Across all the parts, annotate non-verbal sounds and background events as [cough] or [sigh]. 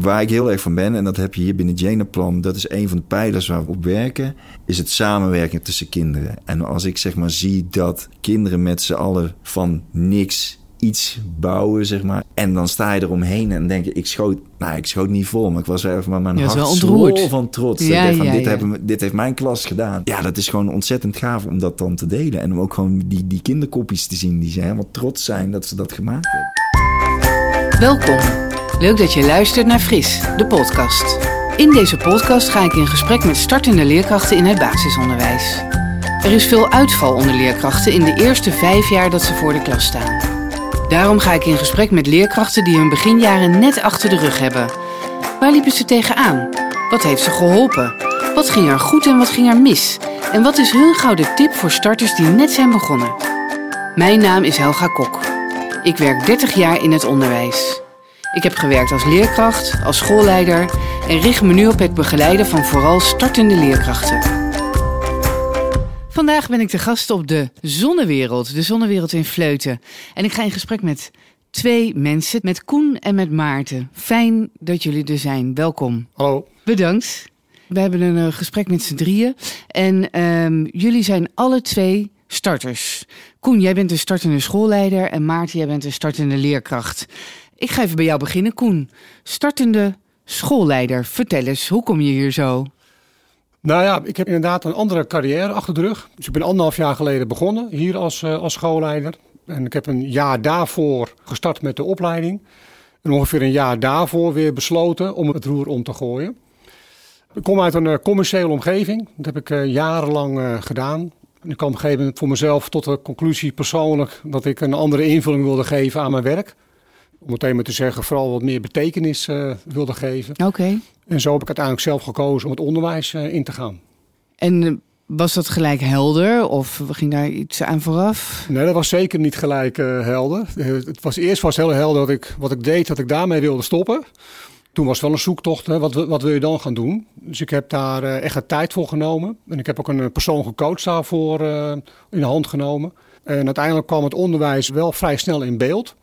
waar ik heel erg van ben, en dat heb je hier binnen Geneplan, dat is een van de pijlers waar we op werken, is het samenwerken tussen kinderen. En als ik zeg maar zie dat kinderen met z'n allen van niks iets bouwen, zeg maar. En dan sta je eromheen en denk je, ik schoot, nou, ik schoot niet vol, maar ik was even maar mijn Ja, is hart wel ontroerd. vol van trots. Ja, Ik denk van, ja, dit, ja. Hebben, dit heeft mijn klas gedaan. Ja, dat is gewoon ontzettend gaaf om dat dan te delen. En om ook gewoon die, die kinderkopjes te zien die ze helemaal trots zijn dat ze dat gemaakt hebben. Welkom. Leuk dat je luistert naar Fris, de podcast. In deze podcast ga ik in gesprek met startende leerkrachten in het basisonderwijs. Er is veel uitval onder leerkrachten in de eerste vijf jaar dat ze voor de klas staan. Daarom ga ik in gesprek met leerkrachten die hun beginjaren net achter de rug hebben. Waar liepen ze tegenaan? Wat heeft ze geholpen? Wat ging er goed en wat ging er mis? En wat is hun gouden tip voor starters die net zijn begonnen? Mijn naam is Helga Kok. Ik werk 30 jaar in het onderwijs. Ik heb gewerkt als leerkracht, als schoolleider en richt me nu op het begeleiden van vooral startende leerkrachten. Vandaag ben ik de gast op de Zonnewereld, de Zonnewereld in Vleuten. En ik ga in gesprek met twee mensen, met Koen en met Maarten. Fijn dat jullie er zijn. Welkom. Hallo. Bedankt. We hebben een eh, gesprek met z'n drieën. En ehm, jullie zijn alle twee starters. Koen, jij bent een startende schoolleider. En Maarten, jij bent een startende leerkracht. Ik ga even bij jou beginnen. Koen, startende schoolleider. Vertel eens, hoe kom je hier zo? Nou ja, ik heb inderdaad een andere carrière achter de rug. Dus ik ben anderhalf jaar geleden begonnen hier als, eh, als schoolleider. En ik heb een jaar daarvoor gestart met de opleiding. En ongeveer een jaar daarvoor weer besloten om het roer om te gooien. Ik kom uit een eh, commerciële omgeving. Dat heb ik eh, jarenlang gedaan. En ik kwam op een gegeven moment voor mezelf tot de conclusie persoonlijk dat ik een andere invulling wilde geven aan mijn werk. Om meteen maar te zeggen, vooral wat meer betekenis eh, wilde geven. Oké. En zo heb ik uiteindelijk zelf gekozen om het onderwijs eh, in te gaan. En eh, was dat gelijk helder? Of ging daar iets aan vooraf? Nee, dat was zeker niet gelijk helder. Het was eerst was heel helder dat ik wat ik deed, dat ik daarmee wilde stoppen. Toen was het wel een zoektocht. Hè. Wat, wat wil je dan gaan doen? Dus ik heb daar echt tijd voor genomen. En ik heb ook een persoonlijke coach daarvoor in de hand genomen. En uiteindelijk kwam het onderwijs wel vrij snel in beeld.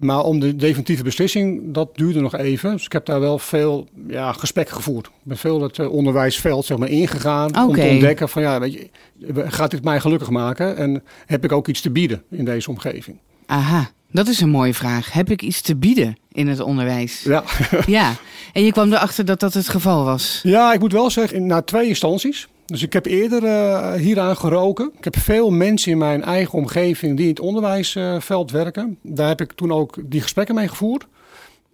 Maar om de definitieve beslissing, dat duurde nog even. Dus ik heb daar wel veel ja, gesprekken gevoerd. Ik ben veel het eh, onderwijsveld zeg maar, ingegaan om te ontdekken van ja, weet je, gaat dit mij gelukkig maken? En heb ik ook iets te bieden in deze omgeving? Aha, dat is een mooie vraag. Heb ik iets te bieden in het onderwijs? Ja. Ja, en je kwam erachter dat dat het geval was. ja, ik moet wel zeggen, na twee instanties. Dus ik heb eerder eh, hieraan geroken. Ik heb veel mensen in mijn eigen omgeving die in het onderwijsveld werken. Daar heb ik toen ook die gesprekken mee gevoerd.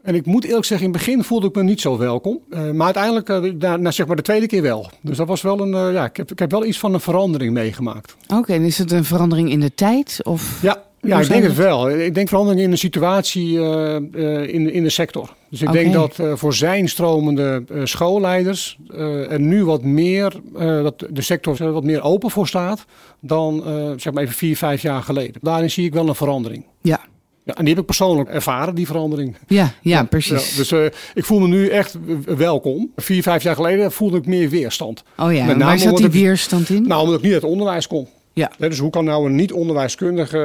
En ik moet eerlijk zeggen, in het begin voelde ik me niet zo welkom. Eh, maar uiteindelijk, na, na zeg maar de tweede keer wel. Dus dat was wel een, ja, ik heb, ik heb wel iets van een verandering meegemaakt. Oké, en is het een verandering in de tijd? Of... Ja, ja ik denk het wel. Ik denk verandering in de situatie eh, eh, in, in de sector. Dus ik denk dat eh, voor zijn stromende schoolleiders er nu wat meer, dat de sector er wat meer open voor staat dan zeg maar even vier, vijf jaar geleden. Daarin zie ik wel een verandering. Ja, Ja, en die heb ik persoonlijk ervaren, die verandering. ja, ja, precies. Ja, dus ik voel me nu echt welkom. Vier, vijf jaar geleden voelde ik meer weerstand. oh ja, met waar zat die weerstand in? Nou, omdat ik niet uit het onderwijs kom. Ja. Dus hoe kan nou een niet-onderwijskundige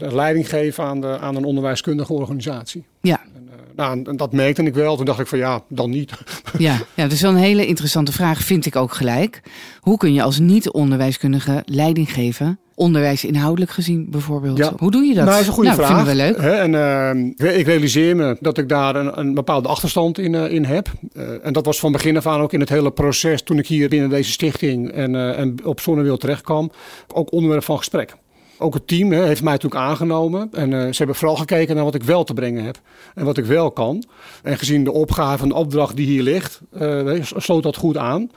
eh, leiding geven aan, de, aan een onderwijskundige organisatie? Ja, En, eh, nou, en dat merkte ik wel. Toen dacht ik van ja, dan niet. [laughs] ja, ja, dat is wel een hele interessante vraag, vind ik ook gelijk. Hoe kun je als niet-onderwijskundige leiding geven? Onderwijs inhoudelijk gezien bijvoorbeeld. Ja. Hoe doe je dat? Nou, dat is een goede nou, vraag. vinden we leuk. En eh, ik realiseer me dat ik daar een, een bepaalde achterstand in, eh, in heb. Eh, en dat was van begin af aan ook in het hele proces toen ik hier binnen deze stichting en, en op Zonnewil terecht kwam. Ook onderwerp van gesprek. Ook het team heeft mij natuurlijk aangenomen. En ze hebben vooral gekeken naar wat ik wel te brengen heb. En wat ik wel kan. En gezien de opgave en de opdracht die hier ligt, sloot dat goed aan.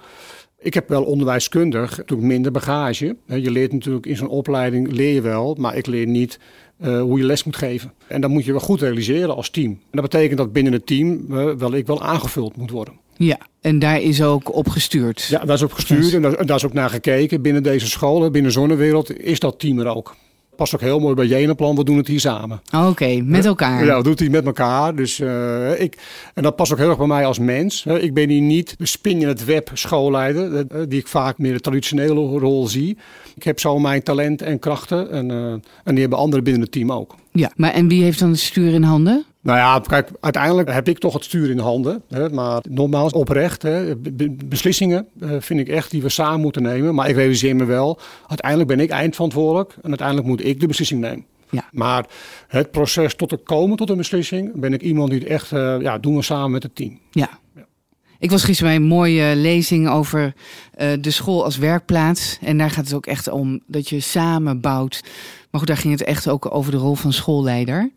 Ik heb wel onderwijskundig natuurlijk minder bagage. Je leert natuurlijk in zo'n opleiding, leer je wel, maar ik leer niet eh, hoe je les moet geven. En dat moet je wel goed realiseren als team. En dat betekent dat binnen het team eh, wel ik wel aangevuld moet worden. Ja, en daar is ook op gestuurd. Ja, daar is op gestuurd en daar, en daar is ook naar gekeken. Binnen deze scholen, binnen Zonnewereld, is dat team er ook. Past ook heel mooi bij Jenenplan, we doen het hier samen. Oké, met elkaar. Ja, doen het hier met elkaar. Dus, eh, ik, en dat past ook heel erg bij mij als mens. Ik ben hier niet de spin in het web schoolleider, eh, die ik vaak meer de traditionele rol zie. Ik heb zo mijn talent en krachten en, eh, en die hebben anderen binnen het team ook. Ja, maar en wie heeft dan het stuur in handen? Nou ja, kijk, uiteindelijk heb ik toch het stuur in de handen. Hè, maar nogmaals, oprecht, hè, beslissingen uh, vind ik echt die we samen moeten nemen. Maar ik realiseer me wel, uiteindelijk ben ik eindverantwoordelijk en uiteindelijk moet ik de beslissing nemen. Ja. Maar het proces tot het komen tot een beslissing, ben ik iemand die het echt, uh, ja, doen we samen met het team. Ja. ja. Ik was gisteren bij een mooie lezing over uh, de school als werkplaats. En daar gaat het ook echt om dat je samen bouwt. Maar goed, daar ging het echt ook over de rol van schoolleider.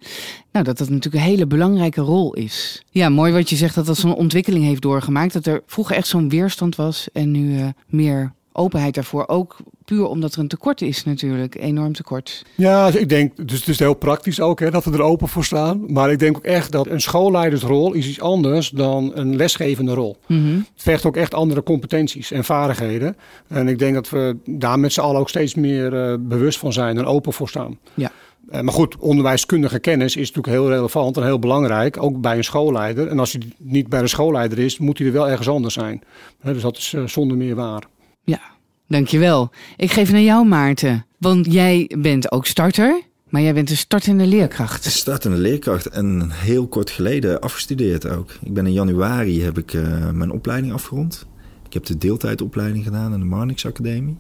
Nou, dat dat natuurlijk een hele belangrijke rol is. Ja, mooi wat je zegt dat dat zo'n ontwikkeling heeft doorgemaakt. Dat er vroeger echt zo'n weerstand was en nu uh, meer openheid daarvoor. Ook puur omdat er een tekort is natuurlijk, enorm tekort. Ja, ik denk, dus het is heel praktisch ook hè, dat we er open voor staan. Maar ik denk ook echt dat een schoolleidersrol is iets anders dan een lesgevende rol. Mm Het vergt ook echt andere competenties en vaardigheden. En ik denk dat we daar met z'n allen ook steeds meer uh, bewust van zijn en open voor staan. Ja. Uh, maar goed, onderwijskundige kennis is natuurlijk heel relevant en heel belangrijk, ook bij een schoolleider. En als hij niet bij de schoolleider is, moet hij er wel ergens anders zijn. Dus dat is zonder meer waar. Ja, dankjewel. Ik geef naar jou, Maarten. Want jij bent ook starter, maar jij bent een startende leerkracht. Startende leerkracht en heel kort geleden afgestudeerd ook. Ik ben in januari heb ik uh, mijn opleiding afgerond. Ik heb de deeltijdopleiding gedaan aan de Marnix Academie.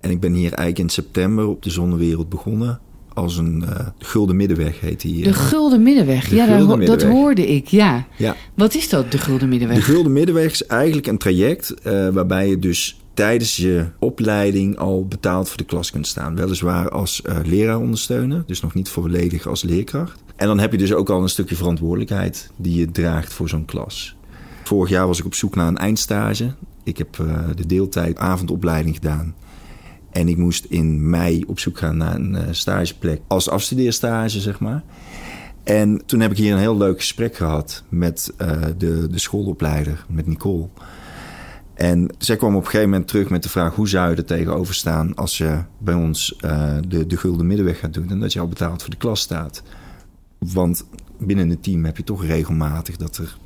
En ik ben hier eigenlijk in september op de zonnewereld begonnen. Als een uh, gulden middenweg heet die. De gulden middenweg, de ja, gulden dat, middenweg. dat hoorde ik, ja. ja. Wat is dat, de gulden middenweg? De gulden middenweg is eigenlijk een traject uh, waarbij je dus tijdens je opleiding al betaald voor de klas kunt staan. Weliswaar als uh, leraar ondersteunen, dus nog niet volledig als leerkracht. En dan heb je dus ook al een stukje verantwoordelijkheid die je draagt voor zo'n klas. Vorig jaar was ik op zoek naar een eindstage. Ik heb uh, de deeltijd avondopleiding gedaan. En ik moest in mei op zoek gaan naar een uh, stageplek als afstudeerstage, zeg maar. En toen heb ik hier een heel leuk gesprek gehad met de, de schoolopleider, met Nicole. En zij kwam op een gegeven moment terug met de vraag: hoe zou je er tegenover staan als je bij ons uh, de, de gulden middenweg gaat doen en dat je al betaald voor de klas staat? Want binnen het team heb je toch regelmatig dat er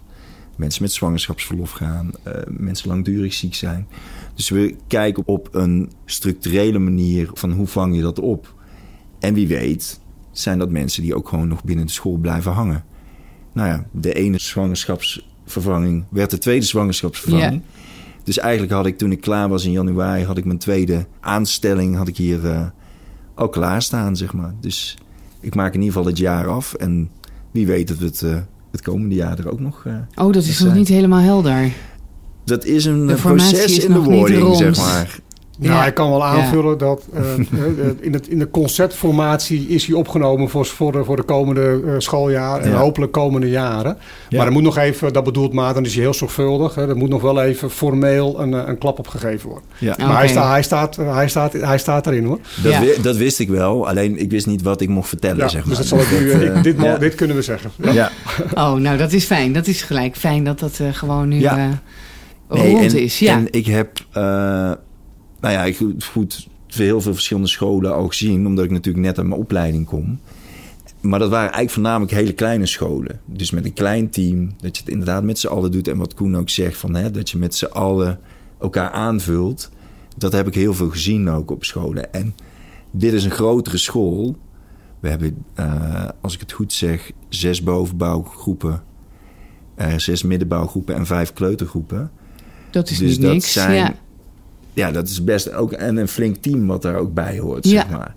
mensen met zwangerschapsverlof gaan, uh, mensen langdurig ziek zijn. Dus we kijken op een structurele manier van hoe vang je dat op. En wie weet zijn dat mensen die ook gewoon nog binnen de school blijven hangen. Nou ja, de ene zwangerschapsvervanging werd de tweede zwangerschapsvervanging. Dus eigenlijk had ik toen ik klaar was in januari, had ik mijn tweede aanstelling had ik hier uh, al klaarstaan, zeg maar. Dus ik maak in ieder geval het jaar af. En wie weet dat we het, uh, het komende jaar er ook nog. Uh, oh, dat is nog niet helemaal helder. Dat is een proces in de wording, zeg maar. Ja, ja, ik kan wel aanvullen ja. dat uh, [laughs] in, het, in de conceptformatie is hij opgenomen voor, voor, de, voor de komende uh, schooljaar en ja. hopelijk komende jaren. Maar er moet nog even, dat bedoelt Maarten, is hij heel zorgvuldig. Hè, er moet nog wel even formeel een, een klap opgegeven worden. Ja. Maar okay. hij, sta, hij, staat, hij, staat, hij staat erin hoor. Dat, ja. dat wist ik wel, alleen ik wist niet wat ik mocht vertellen. zeg maar. Dus dat zal ik nu, ik, dit, dit kunnen we zeggen. Ja. [laughs] Oh, nou dat is fijn. Dat is gelijk fijn dat dat gewoon nu nee, rond en, is. Ja. En ik heb nou ja, ik goed heel veel verschillende scholen al gezien, omdat ik natuurlijk net uit mijn opleiding kom. Maar dat waren eigenlijk voornamelijk hele kleine scholen. Dus met een klein team, dat je het inderdaad met z'n allen doet. En wat Koen ook zegt, van, hè, dat je met z'n allen elkaar aanvult. Dat heb ik heel veel gezien ook op scholen. En dit is een grotere school. We hebben, uh, als ik het goed zeg, zes bovenbouwgroepen, uh, zes middenbouwgroepen en vijf kleutergroepen. Dat is dus niet dat niks, zijn, ja ja, dat is best ook en een flink team wat daar ook bij hoort, ja. zeg maar.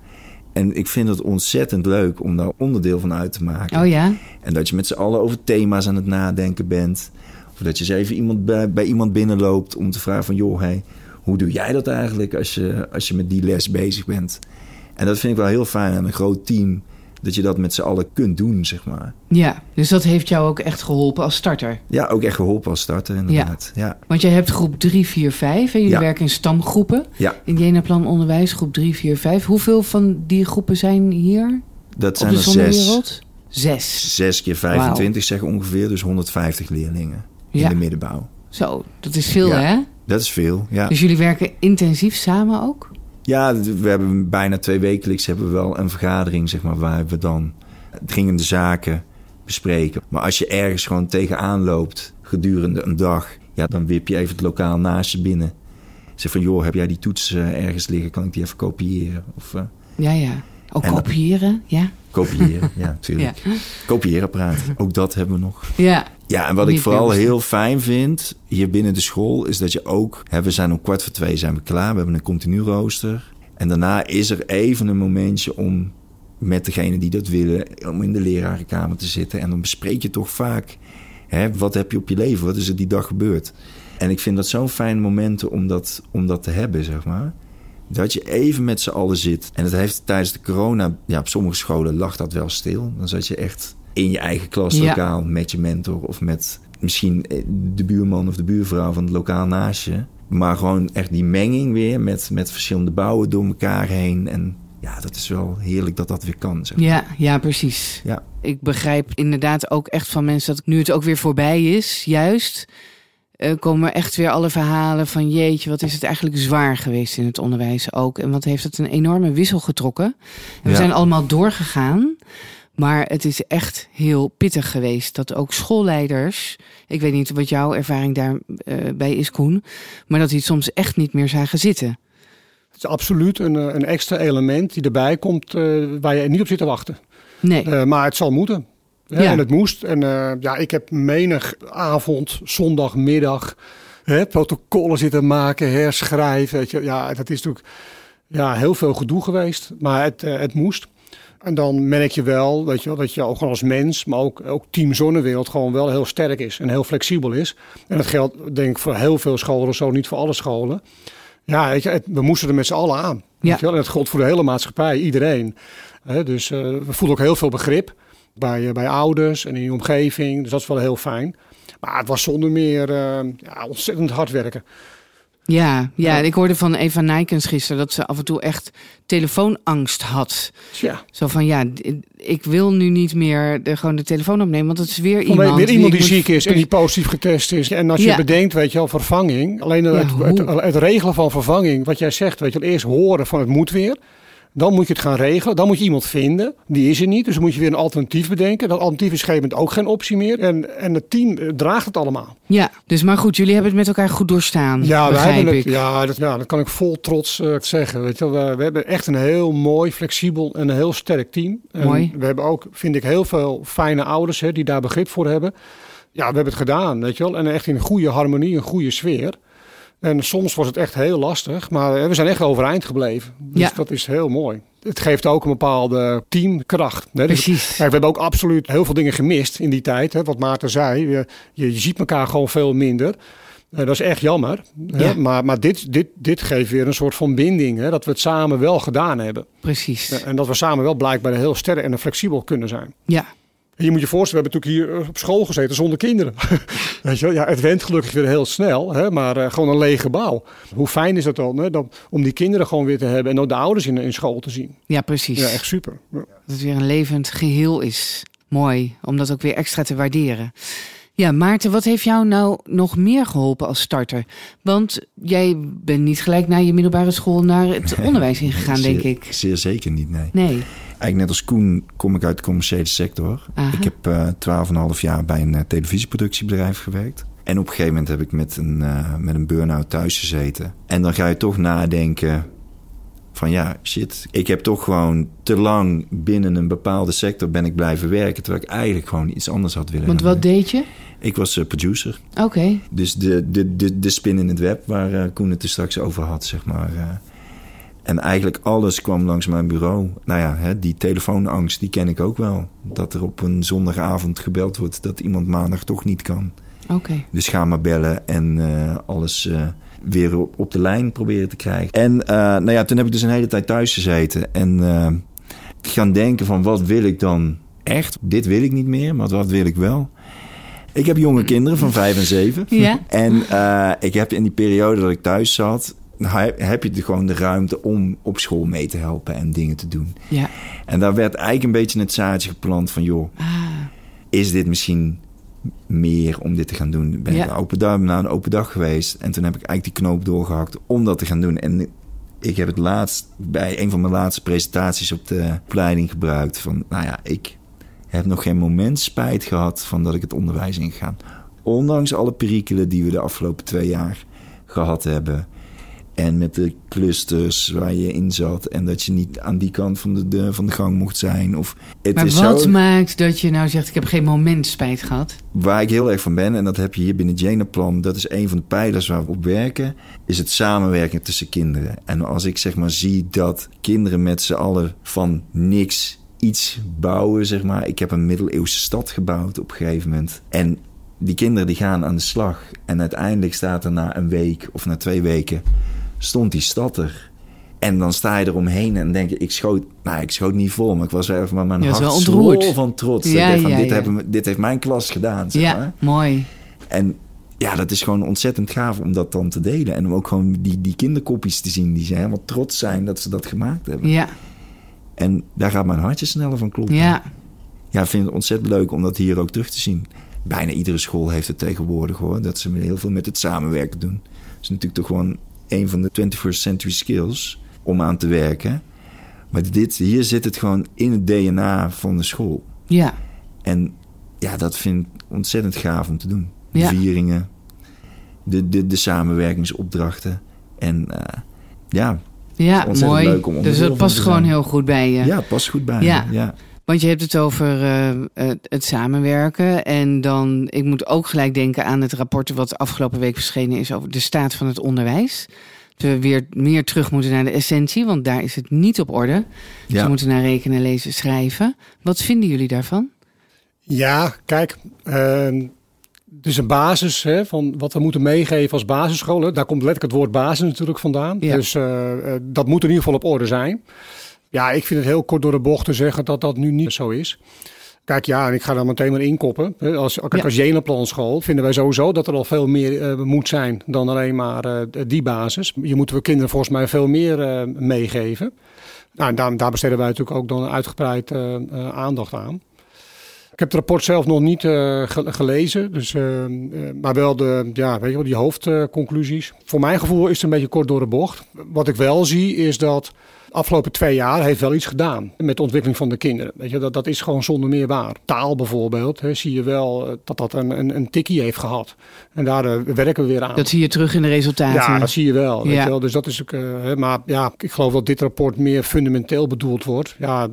En ik vind het ontzettend leuk om daar onderdeel van uit te maken. Oh ja. En dat je met z'n allen over thema's aan het nadenken bent. Of dat je eens even iemand bij, bij iemand binnenloopt om te vragen van... joh, hey, hoe doe jij dat eigenlijk als je, als je met die les bezig bent? En dat vind ik wel heel fijn aan een groot team dat je dat met z'n allen kunt doen, zeg maar. Ja, dus dat heeft jou ook echt geholpen als starter? Ja, ook echt geholpen als starter, inderdaad. Ja. ja. Want jij hebt groep 3, 4, 5 en jullie ja. werken in stamgroepen. Ja. In Jenaplan Onderwijs, groep 3, 4, 5. Hoeveel van die groepen zijn hier? Dat zijn er zes. Zes. Zes keer 25 wow. zeg ongeveer, dus 150 leerlingen in de middenbouw. Zo, dat is veel hè? Dat is veel, ja. Dus jullie werken intensief samen ook? Ja, we hebben bijna twee wekelijks hebben we wel een vergadering, zeg maar, waar we dan dringende zaken bespreken. Maar als je ergens gewoon tegenaan loopt gedurende een dag, ja, dan wip je even het lokaal naast je binnen. Zeg van, joh, heb jij die toets uh, ergens liggen? Kan ik die even kopiëren? Of, uh, ja, ja. Ook kopiëren, ja. Kopiëren, ja, [laughs] natuurlijk. Ja. Kopieerapparaat, ook dat hebben we nog. Ja, Ja, en wat ik vooral heel fijn vind hier binnen de school... is dat je ook... Hè, we zijn om kwart voor twee zijn we klaar. We hebben een continu rooster. En daarna is er even een momentje om met degene die dat willen... om in de lerarenkamer te zitten. En dan bespreek je toch vaak... Hè, wat heb je op je leven? Wat is er die dag gebeurd? En ik vind dat zo'n fijn momenten om dat, om dat te hebben, zeg maar. Dat je even met z'n allen zit. En het heeft tijdens de corona... Ja, op sommige scholen lag dat wel stil. Dan zat je echt in je eigen klaslokaal met je mentor... of met misschien eh, de buurman of de buurvrouw van het lokaal naast je. Maar gewoon echt die menging weer met, met verschillende bouwen door elkaar heen. En ja, dat is wel heerlijk dat dat weer kan. Zeg. maar. ja, ja, precies. Ja. Ik begrijp inderdaad ook echt van mensen dat nu het ook weer voorbij is, juist, komen echt weer alle verhalen van jeetje, wat is het eigenlijk zwaar geweest in het onderwijs ook. En wat heeft het een enorme wissel getrokken. En we Ja. zijn allemaal doorgegaan. Maar het is echt heel pittig geweest dat ook schoolleiders, ik weet niet wat jouw ervaring daarbij bij is, Koen, maar dat die soms echt niet meer zagen zitten. Het is absoluut een, eh, een extra element die erbij komt eh, waar je niet op zit te wachten. Nee. Eh, maar het zal moeten. Hè, Ja. En het moest. En eh, ja, ik heb menig avond, zondagmiddag, hè, protocollen zitten maken, herschrijven. Weet je. Ja, dat is natuurlijk ja, heel veel gedoe geweest. Maar het, eh, het moest. En dan merk je wel, weet je wel, dat je ook gewoon als mens, maar ook, ook Team Zonnewereld gewoon wel heel sterk is en heel flexibel is. En dat geldt denk ik voor heel veel scholen, zo niet voor alle scholen. Ja, weet je, het- we moesten er met z'n allen aan. Ja. Weet je wel? En dat geldt voor de hele maatschappij, iedereen. Dus eh, we voelen ook heel veel begrip bij, eh, bij ouders en in je omgeving. Dus dat is wel heel fijn. Maar het was zonder meer eh, ja, ontzettend hard werken. Ja, ja, Ja. ik hoorde van Eva Nijkens gisteren dat ze af en toe echt telefoonangst had. Tja, Zo van ja, ik wil nu niet meer de, gewoon de telefoon opnemen, want het is weer iemand. weer iemand die ik moet- ziek is en die positief getest is. En als je Ja. bedenkt, weet je wel, vervanging. Alleen Ja, het, het, hoe? het regelen van vervanging, wat jij zegt, weet je wel, eerst horen van het moet weer. Dan moet je het gaan regelen. Dan moet je iemand vinden. Die is er niet. Dus dan moet je weer een alternatief bedenken. Dat alternatief is gegeven ook geen optie meer. En, en het team eh, draagt het allemaal. Ja, dus maar goed, jullie hebben het met elkaar goed doorstaan. Ja, begrijp hebben het, ja, dat, ja, dat kan ik vol trots eh, zeggen. Weet je, wel. we, we hebben echt een heel mooi, flexibel en een heel sterk team. En Mooi. We hebben ook, vind ik, heel veel fijne ouders hè, die daar begrip voor hebben. Ja, we hebben het gedaan, weet je wel. En echt in een goede harmonie, een goede sfeer. En soms was het echt heel lastig, maar eh, we zijn echt overeind gebleven. Dus Ja. dat is heel mooi. Het geeft ook een bepaalde teamkracht. Hè. Dus Precies. Kijk, we hebben ook absoluut heel veel dingen gemist in die tijd. Hè, wat Maarten zei, je, je, ziet elkaar gewoon veel minder. Eh, dat is echt jammer. Hè? Ja. Maar, maar dit, dit, dit geeft weer een soort van binding. Hè? Dat we het samen wel gedaan hebben. Precies. En dat we samen wel blijkbaar heel sterk en flexibel kunnen zijn. Ja, je moet je voorstellen, we hebben natuurlijk hier eh, op school gezeten zonder kinderen. [laughs] Weet je, wel? ja, het went gelukkig weer heel snel, hè? maar eh, gewoon een leeg gebouw. Hoe fijn is het dan hè? dan om die kinderen gewoon weer te hebben en ook de ouders in, in school te zien. ja precies. Ja, echt super. Ja. Dat het weer een levend geheel is. Mooi, om dat ook weer extra te waarderen. Ja, Maarten, wat heeft jou nou nog meer geholpen als starter? Want jij bent niet gelijk na je middelbare school naar het onderwijs ingegaan, denk zeer, ik. Zeer zeker niet, nee. Nee. Eigenlijk net als Koen kom ik uit de commerciële sector. Aha. Ik heb eh, en een half jaar bij een eh, televisieproductiebedrijf gewerkt. En op een gegeven moment heb ik met een, eh, met een burn-out thuis gezeten. En dan ga je toch nadenken van ja, shit. Ik heb toch gewoon te lang binnen een bepaalde sector ben ik blijven werken... terwijl ik eigenlijk gewoon iets anders had willen Want wat deed je? Ik was eh, producer. Oké. Dus de, de, de, de spin in het web waar eh, Koen het er straks over had, zeg maar. eh. en eigenlijk alles kwam langs mijn bureau. Nou ja, hè, die telefoonangst, die ken ik ook wel. Dat er op een zondagavond gebeld wordt dat iemand maandag toch niet kan. Oké. Dus ga maar bellen en alles weer op, op de lijn proberen te krijgen. En eh, nou ja, toen heb ik dus een hele tijd thuis gezeten. En eh, gaan denken van wat wil ik dan echt? Dit wil ik niet meer, maar wat wil ik wel? Ik heb jonge kinderen van vijf en zeven. Ja? En eh, ik heb in die periode dat ik thuis zat... heb heb je de- gewoon de ruimte om op school mee te helpen en dingen te doen. Ja. En daar werd eigenlijk een beetje het zaadje geplant van... joh, Ah, is dit misschien meer om dit te gaan doen? Ben Ja. ik open dag, naar een open dag geweest. En toen heb ik eigenlijk die knoop doorgehakt om dat te gaan doen. En ik heb het laatst bij een van mijn laatste presentaties op de opleiding gebruikt. Van, nou ja, ik heb nog geen moment spijt gehad van dat ik het onderwijs ingegaan. Ondanks alle perikelen die we de afgelopen twee jaar gehad hebben. En met de clusters waar je in zat. En dat je niet aan die kant van de, de van de gang mocht zijn. Of, het maar is wat zo, maakt dat je nou zegt, ik heb geen moment spijt gehad? Waar ik heel erg van ben, en dat heb je hier binnen het Jenaplan... dat is een van de pijlers waar we op werken... is het samenwerken tussen kinderen. En als ik zeg maar zie dat kinderen met z'n allen van niks iets bouwen, zeg maar. Ik heb een middeleeuwse stad gebouwd op een gegeven moment. En die kinderen die gaan aan de slag. En uiteindelijk staat er na een week of na twee weken... stond die stad er. En dan sta je eromheen en denk je, ik schoot, nou, ik schoot niet vol, maar ik was even, maar mijn hart zwol van trots. Ja, van, ja, dit, ja. Hebben, dit heeft mijn klas gedaan, zeg ja, maar. mooi. En ja, dat is gewoon ontzettend gaaf om dat dan te delen. En om ook gewoon die, die kinderkopjes te zien die ze helemaal trots zijn dat ze dat gemaakt hebben. Ja, En daar gaat mijn hartje sneller van kloppen. ja, Ja, ik vind het ontzettend leuk om dat hier ook terug te zien. Bijna iedere school heeft het tegenwoordig hoor. Dat ze heel veel met het samenwerken doen. Dat is natuurlijk toch gewoon een van de 21st century skills om aan te werken. Maar dit, hier zit het gewoon in het DNA van de school. ja. En ja, dat vind ik ontzettend gaaf om te doen. De Ja. vieringen, de, de, de samenwerkingsopdrachten. En eh, ja, Ja, ontzettend mooi. leuk om dus dat van past gewoon heel goed bij je. ja, past goed bij Ja. Ja. Want je hebt het over eh, het, het samenwerken. En dan, ik moet ook gelijk denken aan het rapport wat afgelopen week verschenen is over de staat van het onderwijs. Dat we weer meer terug moeten naar de essentie, want daar is het niet op orde. Ja. Ze moeten naar rekenen, lezen, schrijven. Wat vinden jullie daarvan? Ja, kijk, ehm, het is een basis hè, van wat we moeten meegeven als basisschool. hè. Daar komt letterlijk het woord basis natuurlijk vandaan. Ja. Dus eh, eh, dat moet in ieder geval op orde zijn. Ja, ik vind het heel kort door de bocht te zeggen dat dat nu niet zo is. Kijk, ja, en ik ga daar meteen maar inkoppen. Als, kijk, Ja. als Jenaplan school vinden wij sowieso dat er al veel meer eh, moet zijn dan alleen maar eh, die basis. Je moeten we kinderen volgens mij veel meer eh, meegeven. Nou, en daar, daar besteden wij natuurlijk ook dan uitgebreid aandacht aan. Ik heb het rapport zelf nog niet ge- gelezen, dus, maar wel de, ja, weet je wel, die hoofdconclusies. Voor mijn gevoel is het een beetje kort door de bocht. Wat ik wel zie is dat de afgelopen twee jaar heeft wel iets gedaan met de ontwikkeling van de kinderen. Weet je, dat, dat is gewoon zonder meer waar. Taal bijvoorbeeld, hè, zie je wel eh, dat dat een, een, een tikkie heeft gehad. En daar eh, werken we weer aan. Dat zie je terug in de resultaten. Ja, dat zie je wel. Weet Ja. wel. Dus dat is ook. eh, maar ja, ik geloof dat dit rapport meer fundamenteel bedoeld wordt. Ja,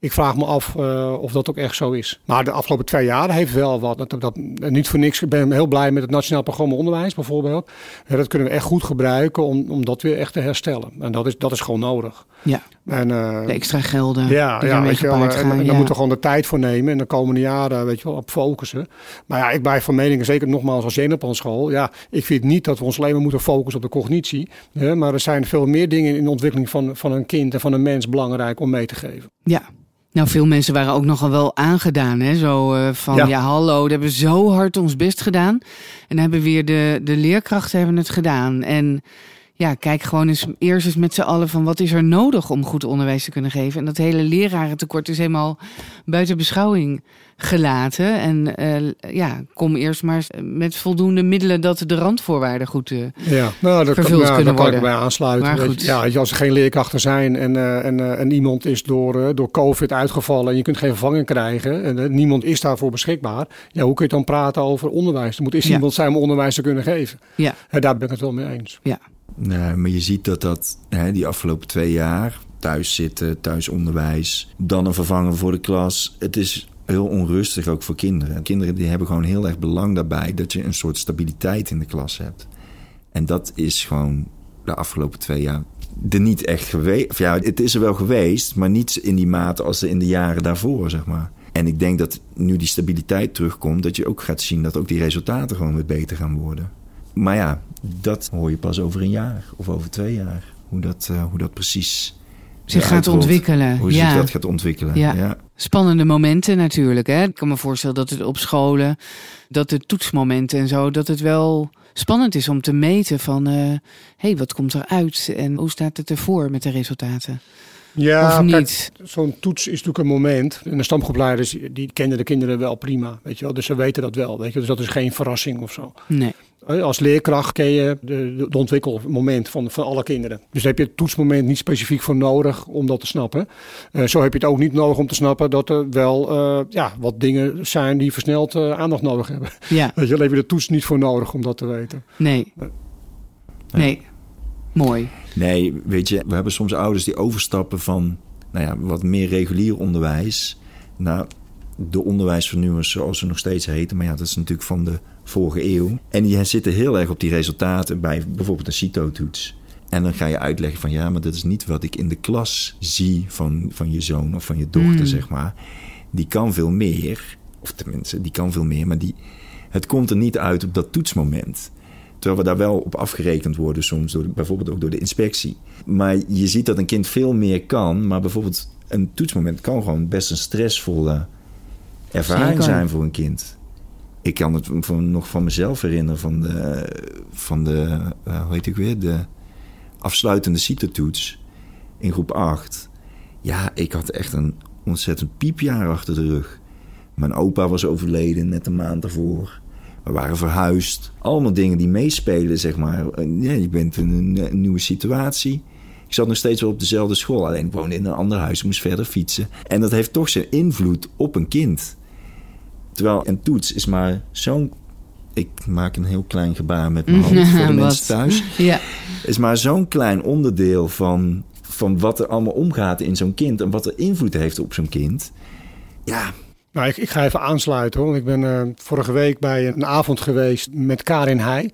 ik vraag me af eh, of dat ook echt zo is. Maar de afgelopen twee jaar heeft wel wat. Dat, niet voor niks. Ik ben heel blij met het Nationaal Programma Onderwijs bijvoorbeeld. Ja, dat kunnen we echt goed gebruiken om, om dat weer echt te herstellen. En dat is, dat is gewoon nodig. Ja, En, eh, de extra gelden ja, ja daarmee weet je wel, gepaard en, gaan. en daar moeten we gewoon de tijd voor nemen. En de komende jaren weet je wel, op focussen. Maar ja, ik blijf van mening, zeker nogmaals als Jenepan school. Ja, ik vind niet dat we ons alleen maar moeten focussen op de cognitie. Hè, maar er zijn veel meer dingen in de ontwikkeling van, van een kind en van een mens belangrijk om mee te geven. Ja. Nou, veel mensen waren ook nogal wel aangedaan. Hè? Zo eh, van, ja. Ja. hallo, we hebben zo hard ons best gedaan. En hebben weer de, de leerkrachten hebben het gedaan. En ja, kijk gewoon eens eerst eens met z'n allen van wat is er nodig om goed onderwijs te kunnen geven. En dat hele lerarentekort is helemaal buiten beschouwing gelaten. En eh, ja, kom eerst maar met voldoende middelen dat de randvoorwaarden goed... eh, Ja, nou, dat Vervuld kan, nou, kunnen daar kan ik bij aansluiten. Maar je. Ja, als er geen leerkrachten zijn en, eh, en, en iemand is door, door COVID uitgevallen en je kunt geen vervanging krijgen en niemand is daarvoor beschikbaar. Ja, hoe kun je dan praten over onderwijs? Er moet eerst Ja. iemand zijn om onderwijs te kunnen geven. ja, En daar ben ik het wel mee eens. ja, Nee, maar je ziet dat dat hè, die afgelopen twee jaar thuis zitten, thuisonderwijs, dan een vervanger voor de klas. Het is heel onrustig ook voor kinderen. Kinderen die hebben gewoon heel erg belang daarbij dat je een soort stabiliteit in de klas hebt. En dat is gewoon de afgelopen twee jaar er niet echt geweest. Ja, het is er wel geweest, maar niet in die mate als in de jaren daarvoor, zeg maar. En ik denk dat nu die stabiliteit terugkomt, dat je ook gaat zien dat ook die resultaten gewoon weer beter gaan worden. Maar ja, dat hoor je pas over een jaar of over twee jaar. Hoe dat, eh, hoe dat precies zich gaat ontwikkelen. Hoe ja. zich dat gaat ontwikkelen. Ja. Ja. Spannende momenten natuurlijk. Hè? Ik kan me voorstellen dat het op scholen, dat de toetsmomenten en zo, dat het wel spannend is om te meten van, hé, hey, wat komt eruit en hoe staat het ervoor met de resultaten? Ja, kijk, zo'n toets is natuurlijk een moment. En de stamgroepleiders die kennen de kinderen wel prima, weet je wel. Dus ze weten dat wel, weet je. Dus dat is geen verrassing of zo. Nee. Als leerkracht ken je de, de ontwikkelmoment van, van alle kinderen. Dus daar heb je het toetsmoment niet specifiek voor nodig om dat te snappen. Eh, zo heb je het ook niet nodig om te snappen dat er wel eh, ja, wat dingen zijn die versneld eh, aandacht nodig hebben. Ja, [laughs] Weet je, daar heb je de toets niet voor nodig om dat te weten. nee. Nee. mooi. Nee, weet je, we hebben soms ouders die overstappen van nou ja, wat meer regulier onderwijs naar de onderwijsvernieuwers zoals ze nog steeds heten. Maar ja, dat is natuurlijk van de vorige eeuw. En die zitten heel erg op die resultaten bij bijvoorbeeld een CITO-toets. En dan ga je uitleggen van ja, maar dat is niet wat ik in de klas zie van, van je zoon of van je dochter, Mm. zeg maar. Die kan veel meer, of tenminste, die kan veel meer, maar die, het komt er niet uit op dat toetsmoment. Terwijl we daar wel op afgerekend worden, soms door, bijvoorbeeld ook door de inspectie. Maar je ziet dat een kind veel meer kan, maar bijvoorbeeld een toetsmoment kan gewoon best een stressvolle ervaring Zeker. zijn voor een kind. Ik kan het nog van mezelf herinneren van de, van de eh, hoe heet ik weer, de afsluitende CITO-toets in groep 8. Ja, ik had echt een ontzettend piepjaar achter de rug. Mijn opa was overleden net een maand daarvoor. We waren verhuisd. Allemaal dingen die meespelen, zeg maar. Je bent in een, een nieuwe situatie. Ik zat nog steeds wel op dezelfde school. Alleen ik woonde in een ander huis, moest verder fietsen. En dat heeft toch zijn invloed op een kind. Terwijl een toets is maar zo'n... Ik maak een heel klein gebaar met mijn [laughs] hand voor de mensen thuis Ja, is maar zo'n klein onderdeel van, van wat er allemaal omgaat in zo'n kind en wat er invloed heeft op zo'n kind. Ja, Nou, ik, ik ga even aansluiten. hoor. Ik ben eh, vorige week bij een avond geweest met Karin Heij.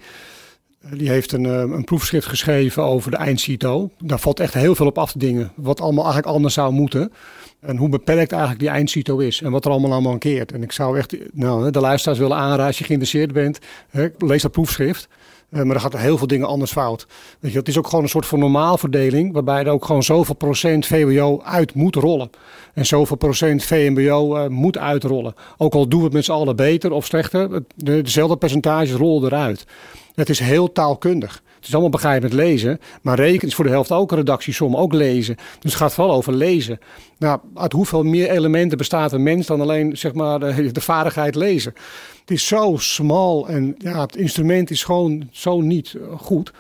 Die heeft een, eh, een proefschrift geschreven over de eindcito. Daar valt echt heel veel op af te dingen. Wat allemaal eigenlijk anders zou moeten. En hoe beperkt eigenlijk die eindcito is. En wat er allemaal aan mankeert. En ik zou echt nou, de luisteraars willen aanraden als je geïnteresseerd bent. Hè, lees dat proefschrift. Eh, maar er gaat er heel veel dingen anders fout. Weet je, het is ook gewoon een soort van normaalverdeling. Waarbij er ook gewoon zoveel procent VWO uit moet rollen. En zoveel procent VMBO eh, moet uitrollen. Ook al doen we het met z'n allen beter of slechter. dezelfde percentages rollen eruit. Het is heel taalkundig. Het is allemaal begrijpend lezen. Maar rekenen is voor de helft ook een redactiesom, ook lezen. Dus het gaat vooral over lezen. Nou, uit hoeveel meer elementen bestaat een mens dan alleen zeg maar, de, de vaardigheid lezen? Het is zo smal en ja, het instrument is gewoon zo niet eh, goed.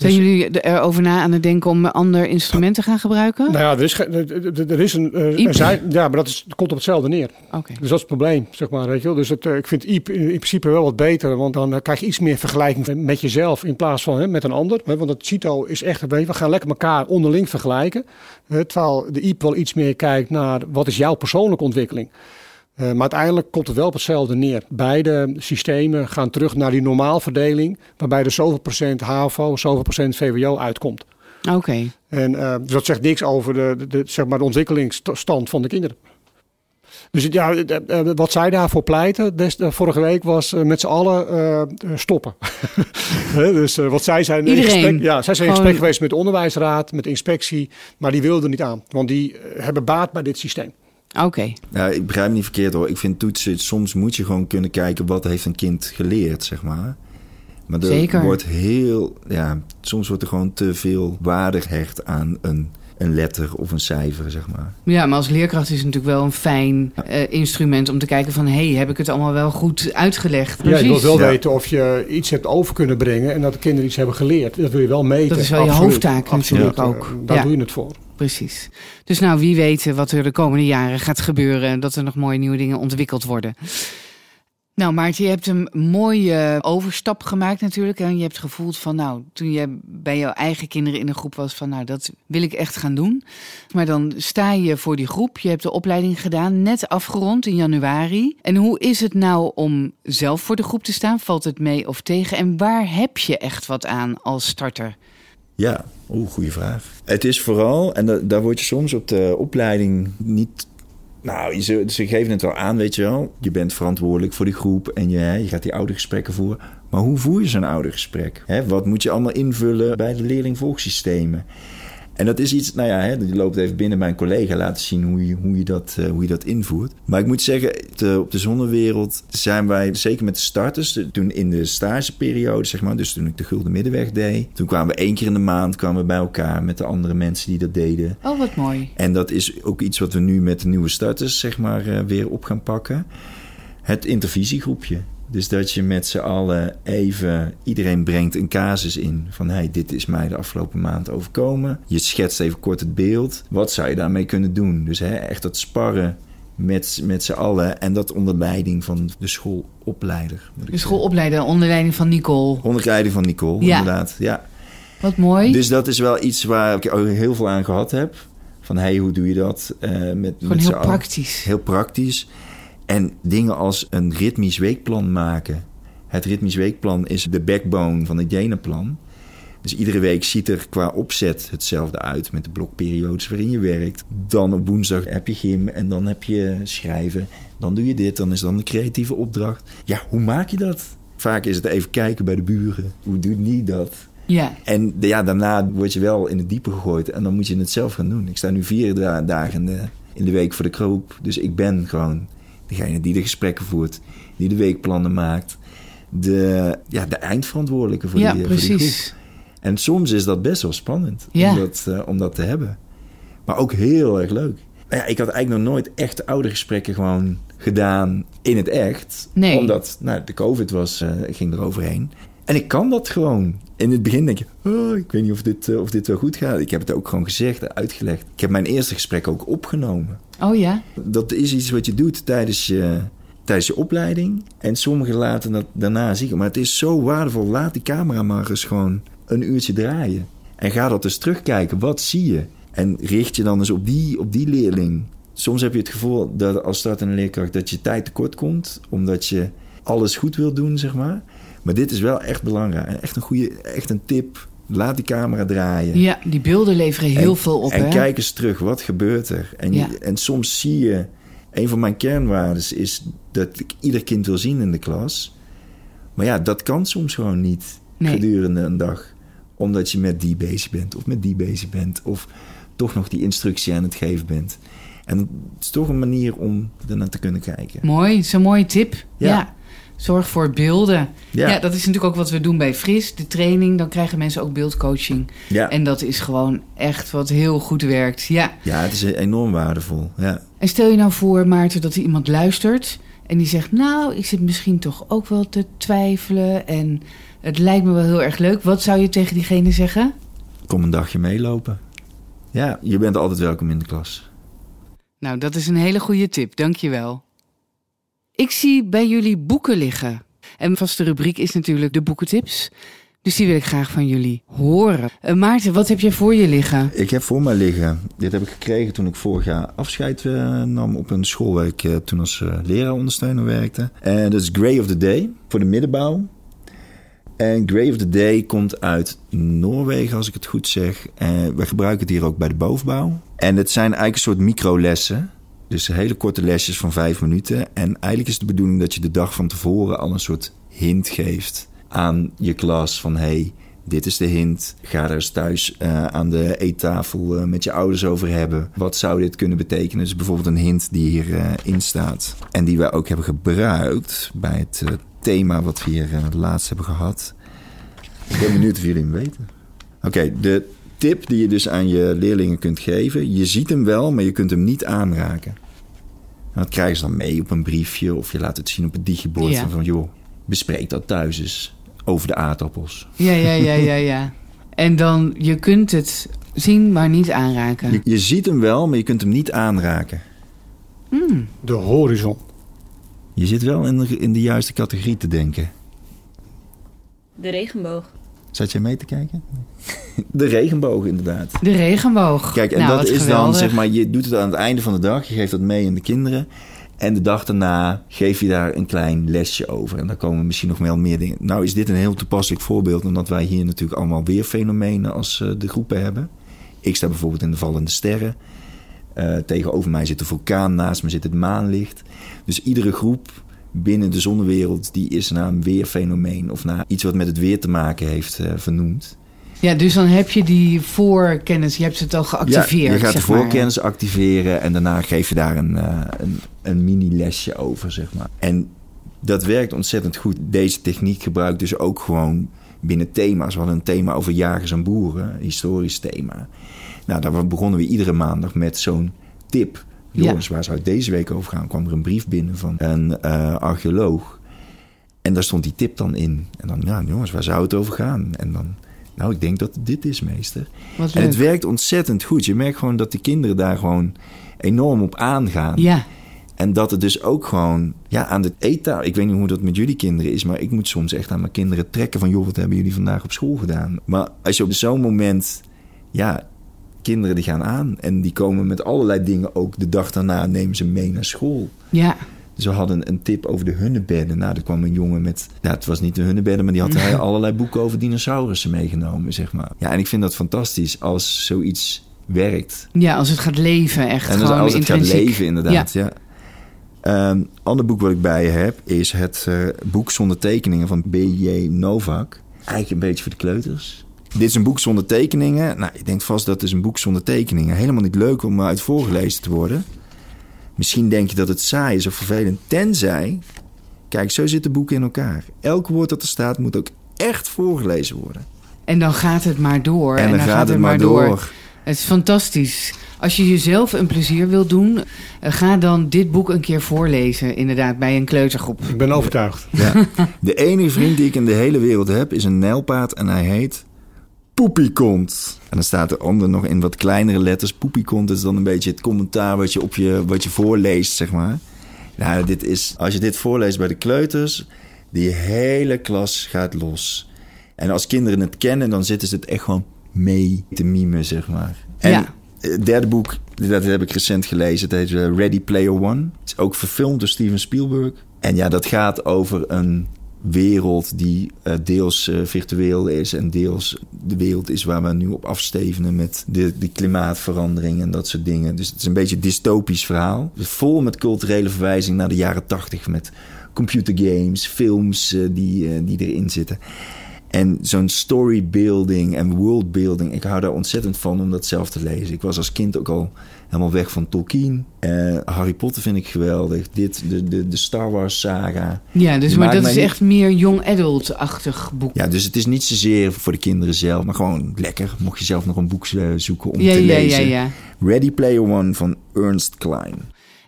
Zijn Dus- jullie erover na aan het denken om een ander instrument te gaan gebruiken? Nou ja, er is, er- is een. eh, er zijn, ja, maar dat is, komt op hetzelfde neer. Oké. Dus dat is het probleem, zeg maar. Weet je wel. Dus het, eh, ik vind IEP in, in principe wel wat beter, want dan eh, krijg je iets meer vergelijking met jezelf in plaats van hè, met een ander. Hè, want het CITO is echt, we gaan lekker elkaar onderling vergelijken. Terwijl de IEP wel iets meer kijkt naar wat is jouw persoonlijke ontwikkeling. Eh, maar uiteindelijk komt het wel op hetzelfde neer. Beide systemen gaan terug naar die normaalverdeling, waarbij er zoveel procent HAVO, zoveel procent VWO uitkomt. Oké. En eh, dus dat zegt niks over de, de, zeg maar de ontwikkelingsstand van de kinderen. Dus ja, eh, wat zij daarvoor pleiten des, vorige week was met z'n allen stoppen. [laughs] Dus wat zij zijn in gesprek, ja, zij zijn in gesprek geweest met de onderwijsraad, met de inspectie, maar die wilden er niet aan, want die hebben baat bij dit systeem. Oké. ja, ik begrijp me niet verkeerd hoor. Ik vind toetsen, soms moet je gewoon kunnen kijken wat heeft een kind geleerd, zeg maar. Maar er Zeker. wordt heel, ja, soms wordt er gewoon te veel waarde gehecht aan een, een letter of een cijfer, zeg maar. Ja, maar als leerkracht is het natuurlijk wel een fijn eh, instrument om te kijken van... hé, hey, heb ik het allemaal wel goed uitgelegd? Ja, je wilt wel Ja. weten of je iets hebt over kunnen brengen en dat de kinderen iets hebben geleerd. Dat wil je wel meten. Dat is wel je hoofdtaak absoluut. natuurlijk ook. Daar Ja. doe je het voor. Precies. Dus nou, wie weet wat er de komende jaren gaat gebeuren... en dat er nog mooie nieuwe dingen ontwikkeld worden. Nou, Maarten, je hebt een mooie overstap gemaakt natuurlijk. En je hebt gevoeld van, nou, toen je bij jouw eigen kinderen in een groep was... van, nou, dat wil ik echt gaan doen. Maar dan sta je voor die groep. Je hebt de opleiding gedaan, net afgerond in januari. En hoe is het nou om zelf voor de groep te staan? Valt het mee of tegen? En waar heb je echt wat aan als starter? Ja, oeh, goede vraag. Het is vooral, en da- daar word je soms op de opleiding niet. Nou, ze, ze geven het wel aan, weet je wel. Je bent verantwoordelijk voor die groep en je, je gaat die oudergesprekken voeren. Maar hoe voer je zo'n oudergesprek? Hè, wat moet je allemaal invullen bij de leerlingvolgsystemen? En dat is iets, nou ja, hè, je loopt even binnen bij een collega laten zien hoe je, hoe je, dat, eh, hoe je dat invoert. Maar ik moet zeggen, op de zonnewereld zijn wij, zeker met de starters, de- toen in de stageperiode, zeg maar, dus toen ik de Gulden Middenweg deed, toen kwamen we één keer in de maand kwamen we bij elkaar met de andere mensen die dat deden. Oh, wat mooi. En dat is ook iets wat we nu met de nieuwe starters, zeg maar, eh, weer op gaan pakken. Het intervisiegroepje. Dus dat je met z'n allen even... Iedereen brengt een casus in van... hey, dit is mij de afgelopen maand overkomen. Je schetst even kort het beeld. Wat zou je daarmee kunnen doen? Dus hè, echt dat sparren met, met z'n allen. En dat onder leiding van de schoolopleider. De schoolopleider onder leiding van Nicole. Onder leiding van Nicole, Ja. inderdaad. Ja. Wat mooi. Dus dat is wel iets waar ik ook heel veel aan gehad heb. Van, hey, hoe doe je dat? eh met, Gewoon met heel praktisch. Heel praktisch. En dingen als een ritmisch weekplan maken. Het ritmisch weekplan is de backbone van het Jenaplan. Dus iedere week ziet er qua opzet hetzelfde uit met de blokperiodes waarin je werkt. Dan op woensdag heb je gym en dan heb je schrijven. Dan doe je dit, dan is dan de creatieve opdracht. Ja, hoe maak je dat? Vaak is het even kijken bij de buren. Hoe doet die dat? Ja. En ja, daarna word je wel in het diepe gegooid en dan moet je het zelf gaan doen. Ik sta nu vier da- dagen in de, in de week voor de kroop. Dus ik ben gewoon degene die de gesprekken voert, die de weekplannen maakt. De, ja, de eindverantwoordelijke voor, ja, die, voor die groep. precies. En soms is dat best wel spannend Ja. om, dat, eh, om dat te hebben. Maar ook heel erg leuk. Maar ja, ik had eigenlijk nog nooit echt oudergesprekken gewoon gedaan in het echt. Nee. Omdat nou, de COVID was, ik ging er overheen. En ik kan dat gewoon. In het begin denk je, oh, ik weet niet of dit, eh, of dit wel goed gaat. Ik heb het ook gewoon gezegd uitgelegd. Ik heb mijn eerste gesprek ook opgenomen. Oh ja? Dat is iets wat je doet tijdens je, tijdens je opleiding. En sommigen laten dat daarna zien. Maar het is zo waardevol. Laat die camera maar eens gewoon een uurtje draaien. En ga dat eens terugkijken. Wat zie je? En richt je dan eens op die, op die leerling. Soms heb je het gevoel dat als startende leerkracht dat je tijd tekort komt. Omdat je alles goed wil doen, zeg maar. Maar dit is wel echt belangrijk. Echt een goede, echt een tip. Laat die camera draaien. Ja, die beelden leveren heel En- veel op, En hè? kijk eens terug, wat gebeurt er? En, Ja. en soms zie je... Een van mijn kernwaarden is dat ik ieder kind wil zien in de klas. Maar ja, dat kan soms gewoon niet Nee. gedurende een dag. Omdat je met die bezig bent of met die bezig bent. Of toch nog die instructie aan het geven bent. En het is toch een manier om ernaar te kunnen kijken. Mooi, een mooie tip. Ja. Ja. Zorg voor beelden. Ja. Ja. dat is natuurlijk ook wat we doen bij Fris, de training. Dan krijgen mensen ook beeldcoaching. Ja, En dat is gewoon echt wat heel goed werkt. Ja. ja het is enorm waardevol. Ja. En stel je nou voor, Maarten, dat er iemand luistert en die zegt: Nou, ik zit misschien toch ook wel te twijfelen en het lijkt me wel heel erg leuk. Wat zou je tegen diegene zeggen? Kom een dagje meelopen. Ja, je bent altijd welkom in de klas. Nou, dat is een hele goede tip, dankjewel. Ik zie bij jullie boeken liggen. En vaste rubriek is natuurlijk de boekentips. Dus die wil ik graag van jullie horen. Eh, Maarten, wat heb jij voor je liggen? Ik heb voor mij liggen. Dit heb ik gekregen toen ik vorig jaar afscheid eh, nam op een school waar ik eh, toen als leraar ondersteuner werkte. En dat is Grey of the Day voor de middenbouw. En Grey of the Day komt uit Noorwegen, als ik het goed zeg. We gebruiken het hier ook bij de bovenbouw. En het zijn eigenlijk een soort microlessen. Dus hele korte lesjes van vijf minuten. En eigenlijk is de bedoeling dat je de dag van tevoren al een soort hint geeft aan je klas van hey, dit is de hint. Ga er eens thuis eh, aan de eettafel eh, met je ouders over hebben. Wat zou dit kunnen betekenen? Dus bijvoorbeeld een hint die hierin in staat. En die wij ook hebben gebruikt bij het eh, thema wat we hier eh, laatst hebben gehad. Ik ben benieuwd of jullie hem weten. Oké, de tip die je dus aan je leerlingen kunt geven. Je ziet hem wel, maar je kunt hem niet aanraken. En dat krijgen ze dan mee op een briefje of je laat het zien op het digibord. Ja. Van joh, bespreek dat thuis eens over de aardappels. Ja, ja, ja, ja, ja. En dan, je kunt het zien, maar niet aanraken. Je, je ziet hem wel, maar je kunt hem niet aanraken. Hmm. De horizon. Je zit wel in de, in de juiste categorie te denken. De regenboog. Zat jij mee te kijken? [laughs] De regenboog, inderdaad. De regenboog. Kijk, en Nou, dat is dan, zeg maar, je doet het aan het einde van de dag. Je geeft dat mee aan de kinderen. En de dag daarna geef je daar een klein lesje over. En dan komen misschien nog wel meer dingen. Nou is dit een heel toepasselijk voorbeeld. Omdat wij hier natuurlijk allemaal weer fenomenen als eh, de groepen hebben. Ik sta bijvoorbeeld in de vallende sterren. Eh, tegenover mij zit de vulkaan, naast me zit het maanlicht. Dus iedere groep binnen de zonnewereld... die is naar een weerfenomeen... of naar iets wat met het weer te maken heeft eh, vernoemd. Ja, dus dan heb je die voorkennis, je hebt het al geactiveerd. Ja, je gaat de maar. voorkennis activeren en daarna geef je daar een, eh, een, een mini-lesje over, zeg maar. En dat werkt ontzettend goed. Deze techniek gebruikt dus ook gewoon binnen thema's. We hadden een thema over jagers en boeren, een historisch thema. Nou, daar begonnen we iedere maandag met zo'n tip. Ja. Jongens, waar zou het deze week over gaan? kwam er een brief binnen van een eh, archeoloog. En daar stond die tip dan in. En dan, ja, jongens, waar zou het over gaan? En dan, nou, ik denk dat dit is, meester. Wat En het werkt ontzettend goed. Je merkt gewoon dat de kinderen daar gewoon enorm op aangaan. Ja, En dat het dus ook gewoon ja, aan de eettafel... Ik weet niet hoe dat met jullie kinderen is... maar ik moet soms echt aan mijn kinderen trekken van... joh, wat hebben jullie vandaag op school gedaan? Maar als je op zo'n moment... ja, kinderen die gaan aan... en die komen met allerlei dingen ook de dag daarna... nemen ze mee naar school. Ja. Dus we hadden een tip over de hunnebedden. Nou, er kwam een jongen met... Ja, het was niet de hunnebedden... maar die had allerlei boeken over dinosaurussen meegenomen, zeg maar. Ja, en ik vind dat fantastisch als zoiets werkt. Ja, als het gaat leven, echt En gewoon als het gaat leven, inderdaad. Ja. Ehm, ander boek wat ik bij je heb is het eh, boek zonder tekeningen van B.J. Novak. Eigenlijk een beetje voor de kleuters. Dit is een boek zonder tekeningen. Nou, je denkt vast dat is een boek zonder tekeningen. Helemaal niet leuk om uit voorgelezen te worden. Misschien denk je dat het saai is of vervelend. Tenzij, kijk, zo zitten boeken in elkaar. Elk woord dat er staat moet ook echt voorgelezen worden. En dan gaat het maar door. En, dan, gaat het maar door. Het is fantastisch. Als je jezelf een plezier wilt doen, eh, ga dan dit boek een keer voorlezen. Inderdaad, bij een kleutergroep. Ik ben overtuigd. Ja. De enige vriend die ik in de hele wereld heb is een nijlpaard en hij heet Poepiekont. En dan staat er onder nog in wat kleinere letters. Poepiekont is dan een beetje het commentaar wat je, op je, wat je voorleest, zeg maar. Nou, dit is, als je dit voorleest bij de kleuters, die hele klas gaat los. En als kinderen het kennen, dan zitten ze het echt gewoon mee te mimen, zeg maar. En Ja. het derde boek, dat heb ik recent gelezen. Het heet eh, Ready Player One. Het is ook verfilmd door Steven Spielberg. En ja, dat gaat over een wereld die eh, deels eh, virtueel is en deels de wereld is waar we nu op afstevenen met de, de klimaatverandering en dat soort dingen. Dus het is een beetje een dystopisch verhaal. Vol met culturele verwijzing naar de jaren tachtig met computergames, films eh, die, die erin zitten. En zo'n storybuilding en worldbuilding, ik hou daar ontzettend van om dat zelf te lezen. Ik was als kind ook al helemaal weg van Tolkien. Eh, Harry Potter vind ik geweldig. Dit, de, de, de Star Wars saga. Ja, dus Die maar dat is niet- echt meer young adult-achtig boek. Ja, dus het is niet zozeer voor de kinderen zelf, maar gewoon lekker. Mocht je zelf nog een boek eh, zoeken om ja, te ja, ja, lezen. ja. Ready Player One van Ernst Klein.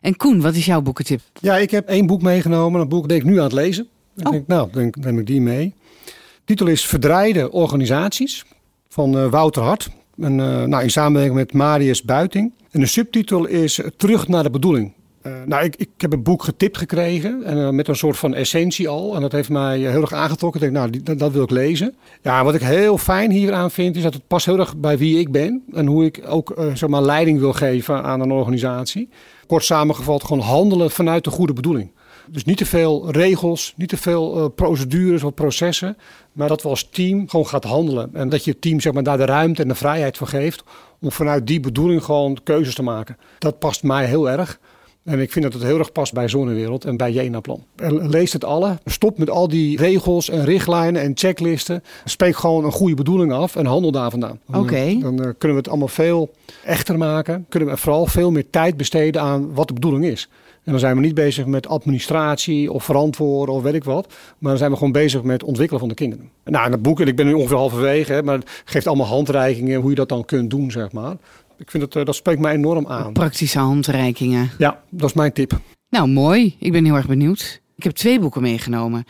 En Koen, wat is jouw boekentip? Ja, ik heb één boek meegenomen. Dat boek ben ik nu aan het lezen. Ik Oh. denk, nou, dan neem ik die mee. Titel is Verdraaide Organisaties van eh, Wouter Hart. En, eh, nou, in samenwerking met Marius Buiting. En de subtitel is Terug naar de bedoeling. Eh, nou, ik, ik heb een boek getipt gekregen en, met een soort van essentie al. En dat heeft mij heel erg aangetrokken. Ik denk, nou, dat, dat wil ik lezen. Ja, wat ik heel fijn hieraan vind, is dat het past heel erg bij wie ik ben. En hoe ik ook zeg maar, leiding wil geven aan een organisatie. Kort samengevat, gewoon handelen vanuit de goede bedoeling. Dus niet te veel regels, niet te veel eh, procedures of processen. Maar dat we als team gewoon gaat handelen. En dat je het team zeg maar, daar de ruimte en de vrijheid voor geeft. Om vanuit die bedoeling gewoon keuzes te maken. Dat past mij heel erg. En ik vind dat het heel erg past bij Zonnewereld en bij Jena-plan. En Lees het alle. Stop met al die regels en richtlijnen en checklisten. Spreek gewoon een goede bedoeling af en handel daar vandaan. Dan, Oké. eh, Dan eh, kunnen we het allemaal veel echter maken. Kunnen we vooral veel meer tijd besteden aan wat de bedoeling is. En dan zijn we niet bezig met administratie of verantwoorden of weet ik wat. Maar dan zijn we gewoon bezig met ontwikkelen van de kinderen. Nou, en dat boek, en ik ben nu ongeveer halverwege, hè, maar het geeft allemaal handreikingen hoe je dat dan kunt doen, zeg maar. Ik vind dat, eh, dat spreekt mij enorm aan. Praktische handreikingen. Ja, dat is mijn tip. Nou, mooi. Ik ben heel erg benieuwd. Ik heb twee boeken meegenomen.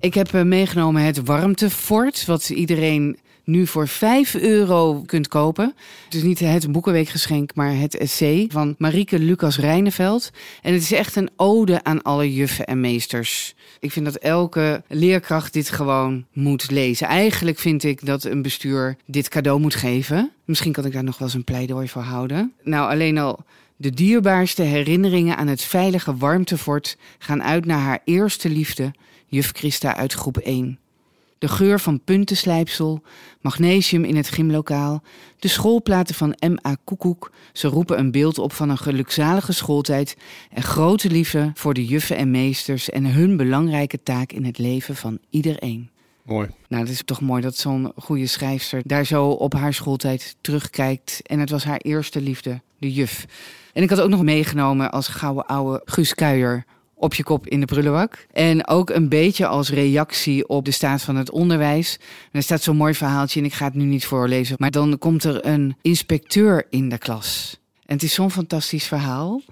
Ik heb eh, meegenomen het Warmtefort, wat iedereen nu voor 5 euro kunt kopen. Is niet het boekenweekgeschenk, maar het essay van Marieke Lucas Rijneveld. En het is echt een ode aan alle juffen en meesters. Ik vind dat elke leerkracht dit gewoon moet lezen. Eigenlijk vind ik dat een bestuur dit cadeau moet geven. Misschien kan ik daar nog wel eens een pleidooi voor houden. Nou, alleen al de dierbaarste herinneringen aan het veilige warmtefort gaan uit naar haar eerste liefde, juf Christa uit groep 1. De geur van puntenslijpsel, magnesium in het gymlokaal, de schoolplaten van M.A. Koekoek. Ze roepen een beeld op van een gelukzalige schooltijd en grote liefde voor de juffen en meesters en hun belangrijke taak in het leven van iedereen. Mooi. Nou, het is toch mooi dat zo'n goede schrijfster daar zo op haar schooltijd terugkijkt. En het was haar eerste liefde, de juf. En ik had ook nog meegenomen als gouden ouwe Guus Kuijer op je kop in de prullenbak. En ook een beetje als reactie op de staat van het onderwijs. En er staat zo'n mooi verhaaltje en ik ga het nu niet voorlezen. Maar dan komt er een inspecteur in de klas. En het is zo'n fantastisch verhaal.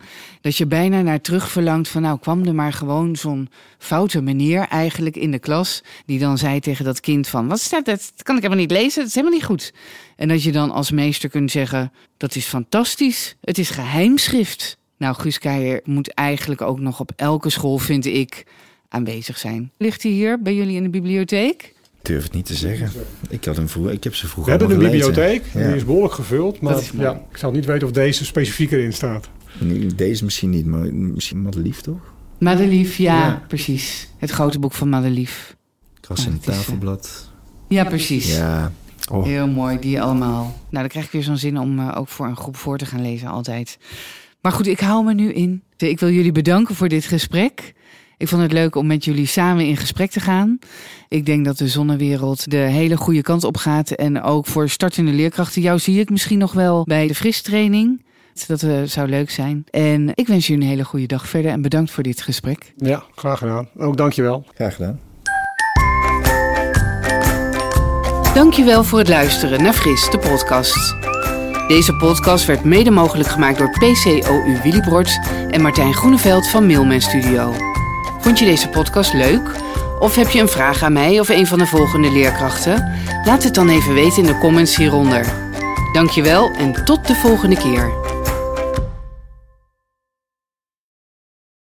Dat je bijna naar terug verlangt van nou kwam er maar gewoon zo'n foute meneer eigenlijk in de klas. Die dan zei tegen dat kind van wat staat dat? Dat kan ik helemaal niet lezen, dat is helemaal niet goed. En dat je dan als meester kunt zeggen dat is fantastisch. Het is geheimschrift. Nou, Guus Keijer moet eigenlijk ook nog op elke school, vind ik, aanwezig zijn. Ligt hij hier bij jullie in de bibliotheek? Ik durf het niet te zeggen. Ik, had hem vroeger, ik heb ze We vroeger hebben een gelezen. bibliotheek, Ja. die is behoorlijk gevuld. Maar ja, ik zou niet weten of deze specifiek erin staat. Deze misschien niet, maar misschien Madelief toch? Madelief, ja, Ja. precies. Het grote boek van Madelief. Kras in het eh, tafelblad. Ja, precies. Ja. Oh, Heel mooi, die allemaal. Nou, dan krijg ik weer zo'n zin om eh, ook voor een groep voor te gaan lezen, altijd. Maar goed, ik hou me nu in. Ik wil jullie bedanken voor dit gesprek. Ik vond het leuk om met jullie samen in gesprek te gaan. Ik denk dat de zonnewereld de hele goede kant op gaat. En ook voor startende leerkrachten. Jou zie ik misschien nog wel bij de fristraining. Dat zou leuk zijn. En ik wens jullie een hele goede dag verder. En bedankt voor dit gesprek. Ja, graag gedaan. Ook dankjewel. graag gedaan. Dankjewel voor het luisteren naar Fris, de podcast. Deze podcast werd mede mogelijk gemaakt door PCOU Willibrord en Martijn Groeneveld van Mailman Studio. Vond je deze podcast leuk? Of heb je een vraag aan mij of een van de volgende leerkrachten? Laat het dan even weten in de comments hieronder. Dankjewel en tot de volgende keer.